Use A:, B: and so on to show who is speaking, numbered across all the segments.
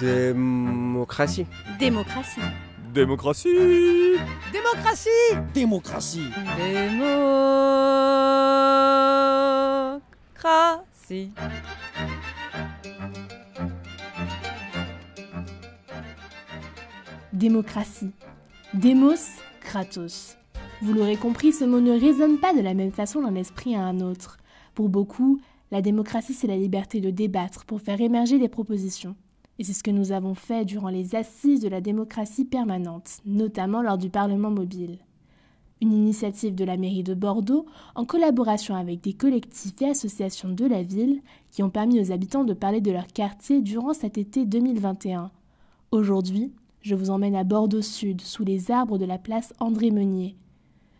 A: Démocratie.
B: Démocratie.
C: Démocratie
D: Démocratie
E: Démocratie
B: Démocratie.
F: Démocratie. Demos, Kratos. Vous l'aurez compris, ce mot ne résonne pas de la même façon d'un esprit à un autre. Pour beaucoup, la démocratie, c'est la liberté de débattre pour faire émerger des propositions. Et c'est ce que nous avons fait durant les assises de la démocratie permanente, notamment lors du Parlement mobile. Une initiative de la mairie de Bordeaux en collaboration avec des collectifs et associations de la ville qui ont permis aux habitants de parler de leur quartier durant cet été 2021. Aujourd'hui, je vous emmène à Bordeaux Sud, sous les arbres de la place André Meunier.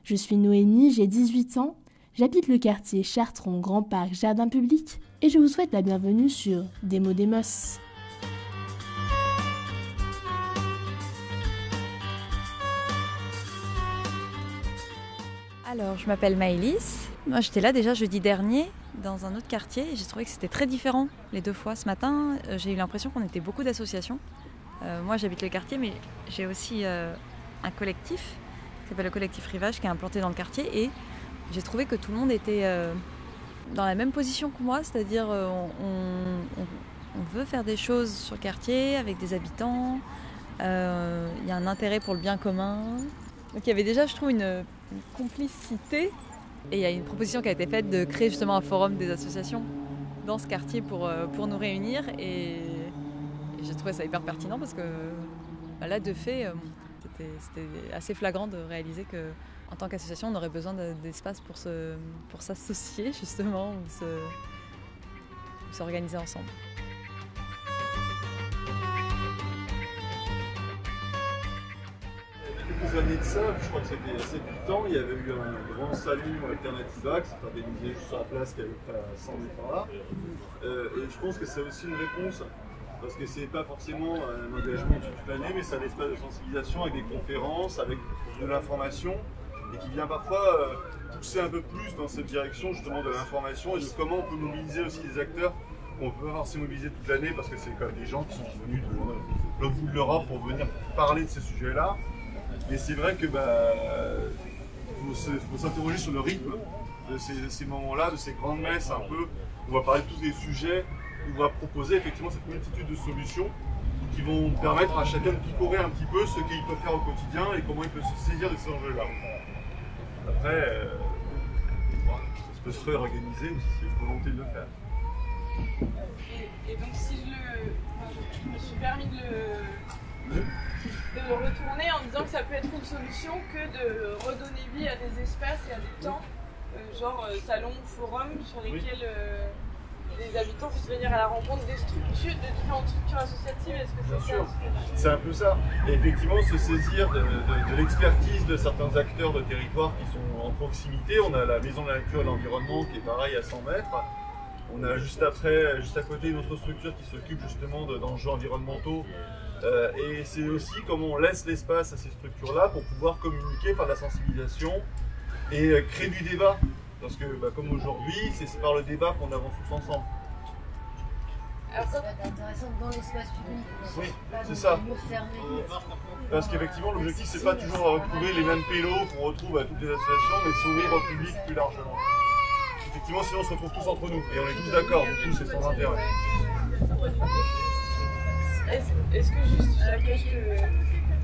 F: Je suis Noémie, j'ai 18 ans, j'habite le quartier Chartron, Grand Parc, Jardin Public, et je vous souhaite la bienvenue sur Démo Demos.
B: Alors, je m'appelle Maëlys. Moi, j'étais là déjà jeudi dernier dans un autre quartier et j'ai trouvé que c'était très différent les deux fois. Ce matin, euh, j'ai eu l'impression qu'on était beaucoup d'associations. Euh, moi, j'habite le quartier, mais j'ai aussi euh, un collectif qui s'appelle le collectif Rivage qui est implanté dans le quartier et j'ai trouvé que tout le monde était euh, dans la même position que moi, c'est-à-dire euh, on, veut faire des choses sur le quartier avec des habitants. Euh, Il y a un intérêt pour le bien commun. Donc il y avait déjà, je trouve, une, complicité. Et il y a une proposition qui a été faite de créer justement un forum des associations dans ce quartier pour, pour nous réunir. Et, j'ai trouvé ça hyper pertinent parce que bah là, de fait, c'était assez flagrant de réaliser que en tant qu'association, on aurait besoin de- d'espace pour pour s'associer justement, ou se- s'organiser ensemble.
G: quelques années de ça, je crois que c'était assez du temps, il y avait eu un grand salut Alternativa qui s'est organisé juste sur la place qui avait près à 100 mètres par là. Euh, et je pense que c'est aussi une réponse, parce que c'est pas forcément un engagement toute l'année, mais c'est un espace de sensibilisation avec des conférences, avec de l'information, et qui vient parfois euh, pousser un peu plus dans cette direction justement de l'information et de comment on peut mobiliser aussi des acteurs qu'on peut pas forcément mobiliser toute l'année parce que c'est quand même des gens qui sont venus de l'autre bout de l'Europe pour venir parler de ces sujets-là. Mais c'est vrai que bah, faut s'interroger sur le rythme de ces, moments-là, de ces grandes messes un peu. On va parler de tous les sujets, on va proposer effectivement cette multitude de solutions qui vont permettre à chacun de picorer un petit peu ce qu'il peut faire au quotidien et comment il peut se saisir de ces enjeux-là. Après, euh, ça peut se réorganiser aussi, c'est une volonté de le faire.
H: Et, et donc si je le. enfin, je, je me suis permis de le, de le retourner en disant que ça peut être une solution que de redonner vie à des espaces et à des temps, euh, genre euh, salon, forum, sur lesquels euh, les habitants puissent venir à la rencontre des structures, de différentes structures associatives. Est-ce que c'est ça
G: C'est un peu ça. Et effectivement, se saisir de, de- de l'expertise de certains acteurs de territoire qui sont en proximité. On a la Maison de la Nature et de l'Environnement qui est pareil à 100 mètres. On a juste après, juste à côté une autre structure qui s'occupe justement de- d'enjeux environnementaux. Euh, et c'est aussi comment on laisse l'espace à ces structures-là pour pouvoir communiquer, faire de la sensibilisation et euh, créer du débat. Parce que bah, comme aujourd'hui, c'est par le débat qu'on avance tous ensemble.
H: Alors ça,
I: va être intéressant dans l'espace public.
G: Oui, c'est ça. Parce qu'effectivement, l'objectif, c'est pas toujours de retrouver les mêmes pélos qu'on retrouve à toutes les associations, mais s'ouvrir au public plus largement. Effectivement, sinon on se retrouve tous entre nous, et on est tous d'accord, du coup, c'est sans intérêt.
H: Est-ce que juste, je peux-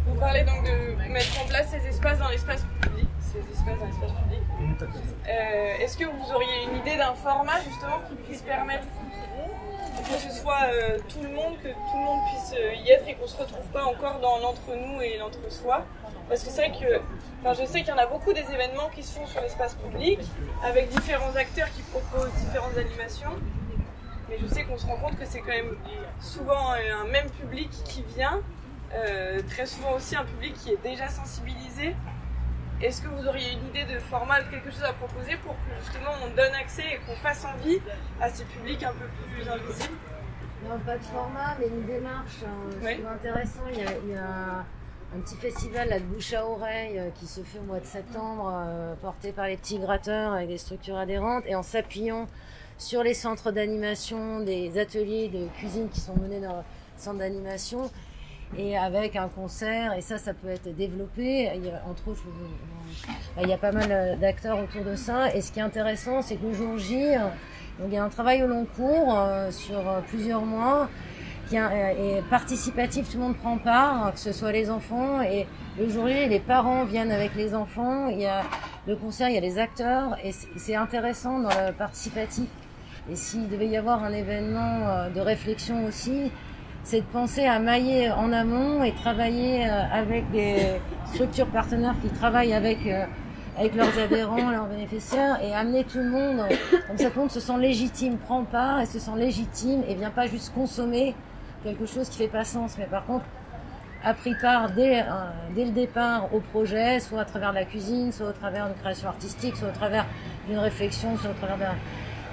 H: vous parlez donc de mettre en place ces espaces dans l'espace public, ces espaces dans l'espace public. Euh, Est-ce que vous auriez une idée d'un format justement qui puisse permettre que ce soit euh, tout le monde, que tout le monde puisse euh, y être et qu'on se retrouve pas encore dans l'entre-nous et l'entre-soi Parce que c'est vrai que, enfin, je sais qu'il y en a beaucoup des événements qui se font sur l'espace public avec différents acteurs qui proposent différentes animations. Mais je sais qu'on se rend compte que c'est quand même souvent un même public qui vient, euh, très souvent aussi un public qui est déjà sensibilisé. Est-ce que vous auriez une idée de format, de quelque chose à proposer pour que justement on donne accès et qu'on fasse envie à ces publics un peu plus invisibles
I: Non, pas de format, mais une démarche. hein.
H: Oui.
I: C'est intéressant. Il y, a, il y a un petit festival là, de bouche à oreille euh, qui se fait au mois de septembre, euh, porté par les petits gratteurs avec des structures adhérentes. Et en s'appuyant sur les centres d'animation, des ateliers de cuisine qui sont menés dans le centre d'animation et avec un concert, et ça, ça peut être développé. Il y a, entre autres, il y a pas mal d'acteurs autour de ça. Et ce qui est intéressant, c'est que le jour J, donc il y a un travail au long cours euh, sur plusieurs mois qui est participatif, tout le monde prend part, que ce soit les enfants et le jour J, les parents viennent avec les enfants. Il y a le concert, il y a les acteurs et c'est intéressant dans le participatif. Et s'il devait y avoir un événement euh, de réflexion aussi, c'est de penser à mailler en amont et travailler euh, avec des structures partenaires qui travaillent avec euh, avec leurs adhérents, leurs bénéficiaires et amener tout le monde, comme ça tout le monde se sent légitime, prend part et se sent légitime et vient pas juste consommer quelque chose qui fait pas sens. Mais par contre, a pris part dès, dès le départ au projet, soit à travers la cuisine, soit au travers d'une création artistique, soit au travers d'une réflexion, soit au travers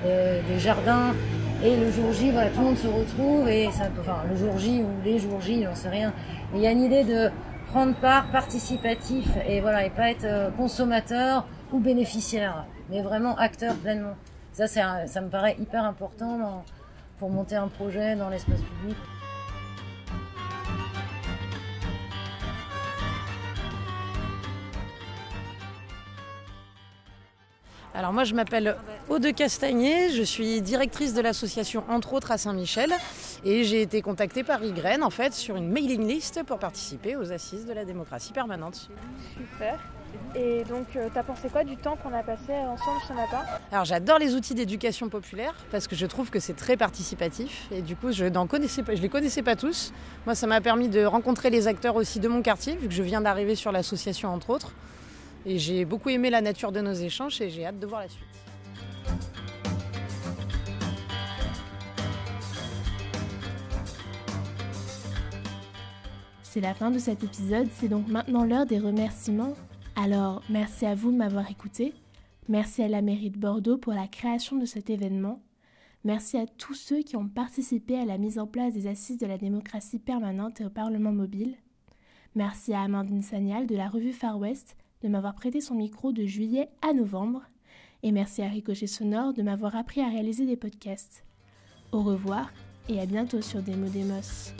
I: euh, des jardins. Et le jour J, voilà, tout le monde se retrouve et ça, enfin, le jour J ou les jours J, j'en sais rien. il y a une idée de prendre part participatif et voilà, et pas être euh, consommateur ou bénéficiaire, mais vraiment acteur pleinement. Ça, ça me paraît hyper important pour monter un projet dans l'espace public.
D: Alors moi je m'appelle Aude Castagné, je suis directrice de l'association entre autres à Saint-Michel et j'ai été contactée par Ygraine en fait sur une mailing list pour participer aux assises de la démocratie permanente.
E: Super. Et donc, euh, t'as pensé quoi du temps qu'on a passé ensemble ce matin?
D: Alors, j'adore les outils d'éducation populaire parce que je trouve que c'est très participatif et du coup, je ne les connaissais pas tous. Moi, ça m'a permis de rencontrer les acteurs aussi de mon quartier vu que je viens d'arriver sur l'association entre autres. Et j'ai beaucoup aimé la nature de nos échanges et j'ai hâte de voir la suite.
F: C'est la fin de cet épisode, c'est donc maintenant l'heure des remerciements. Alors, merci à vous de m'avoir écouté. Merci à la mairie de Bordeaux pour la création de cet événement. Merci à tous ceux qui ont participé à la mise en place des assises de la démocratie permanente et au Parlement mobile. Merci à Amandine Sagnal de la revue Far West de m'avoir prêté son micro de juillet à novembre. Et merci à Ricochet Sonore de m'avoir appris à réaliser des podcasts. Au revoir et à bientôt sur Demo Demos.